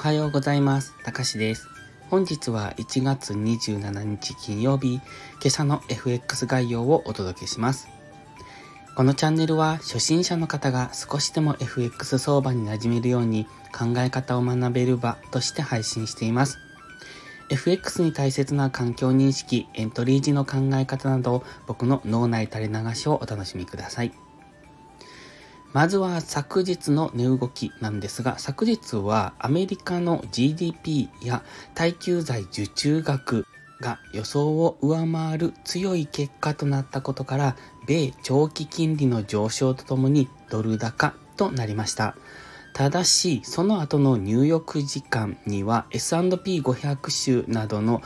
はようございます。たかしです。本日は1月27日金曜日、今朝の FX 概要をお届けします。このチャンネルは初心者の方が少しでも FX 相場に馴染めるように考え方を学べる場として配信しています。FX に大切な環境認識、エントリー時の考え方など僕の脳内垂れ流しをお楽しみください。まずは昨日の値動きなんですが、昨日はアメリカの GDP や耐久財受注額が予想を上回る強い結果となったことから、米長期金利の上昇とともにドル高となりました。ただし、その後の入浴時間には S&P500 種などの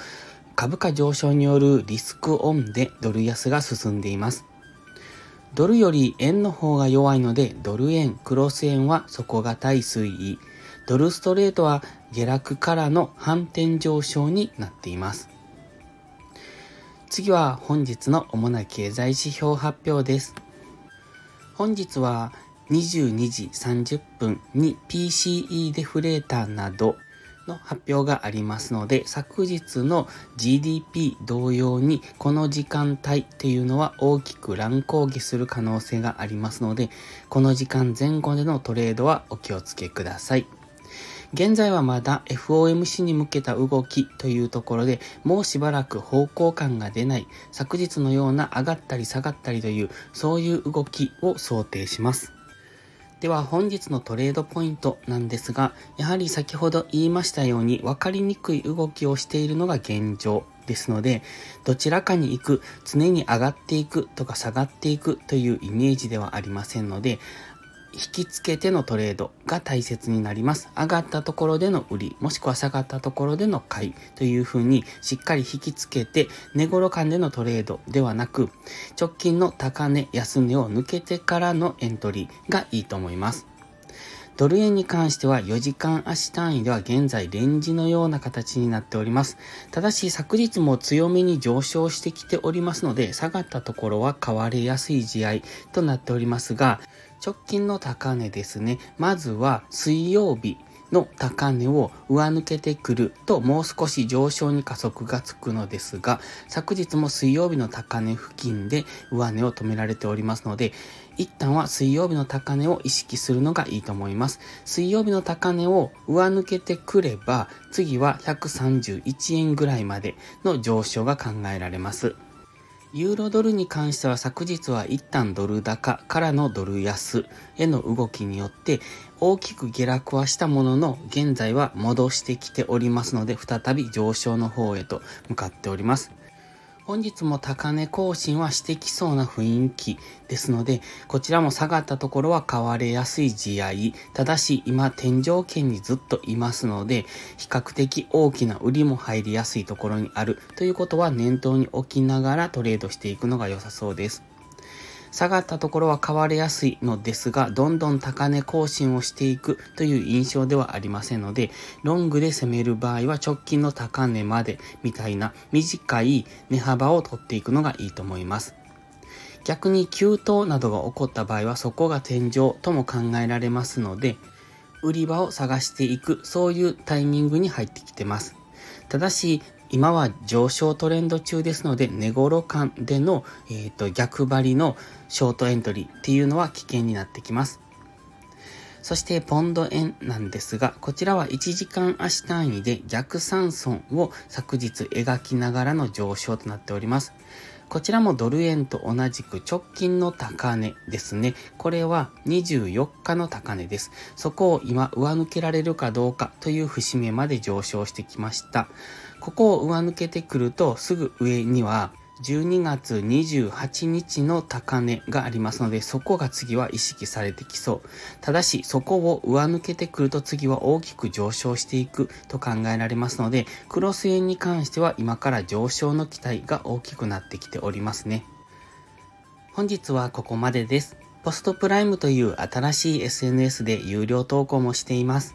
株価上昇によるリスクオンでドル安が進んでいます。ドルより円の方が弱いので、ドル円、クロス円は底堅い推移。ドルストレートは下落からの反転上昇になっています。次は本日の主な経済指標発表です。本日は22時30分に PCE デフレーターなどの発表がありますので、昨日の GDP 同様にこの時間帯っていうのは大きく乱高下する可能性がありますので、この時間前後でのトレードはお気をつけください。現在はまだ FOMC に向けた動きというところでもうしばらく方向感が出ない昨日のような上がったり下がったりというそういう動きを想定します。では本日のトレードポイントなんですが、やはり先ほど言いましたように分かりにくい動きをしているのが現状ですので、どちらかに行く、常に上がっていくとか下がっていくというイメージではありませんので、引き付けてのトレードが大切になります。上がったところでの売り、もしくは下がったところでの買いというふうにしっかり引き付けて、値頃間でのトレードではなく、直近の高値、安値を抜けてからのエントリーがいいと思います。ドル円に関しては4時間足単位では現在レンジのような形になっております。ただし昨日も強めに上昇してきておりますので、下がったところは買われやすい試合となっておりますが、直近の高値ですね。まずは水曜日の高値を上抜けてくるともう少し上昇に加速がつくのですが、昨日も水曜日の高値付近で上値を止められておりますので、一旦は水曜日の高値を意識するのがいいと思います。水曜日の高値を上抜けてくれば、次は131円ぐらいまでの上昇が考えられます。ユーロドルに関しては昨日は一旦ドル高からのドル安への動きによって大きく下落はしたものの現在は戻してきておりますので再び上昇の方へと向かっております。本日も高値更新はしてきそうな雰囲気ですので、こちらも下がったところは買われやすい地合い。ただし今天井圏にずっといますので、比較的大きな売りも入りやすいところにあるということは念頭に置きながらトレードしていくのが良さそうです。下がったところは買われやすいのですが、どんどん高値更新をしていくという印象ではありませんので、ロングで攻める場合は直近の高値までみたいな短い値幅を取っていくのがいいと思います。逆に急騰などが起こった場合はそこが天井とも考えられますので、売り場を探していく、そういうタイミングに入ってきてます。ただし、今は上昇トレンド中ですので、値頃間での、えーと、逆張りのショートエントリーっていうのは危険になってきます。そしてポンド円なんですが、こちらは1時間足単位で逆三損を昨日描きながらの上昇となっております。こちらもドル円と同じく直近の高値ですね。これは24日の高値です。そこを今上抜けられるかどうかという節目まで上昇してきました。ここを上抜けてくるとすぐ上には12月28日の高値がありますので、そこが次は意識されてきそう。ただし、そこを上抜けてくると次は大きく上昇していくと考えられますので、クロス円に関しては今から上昇の期待が大きくなってきておりますね。本日はここまでです。ポストプライムという新しい SNS で有料投稿もしています。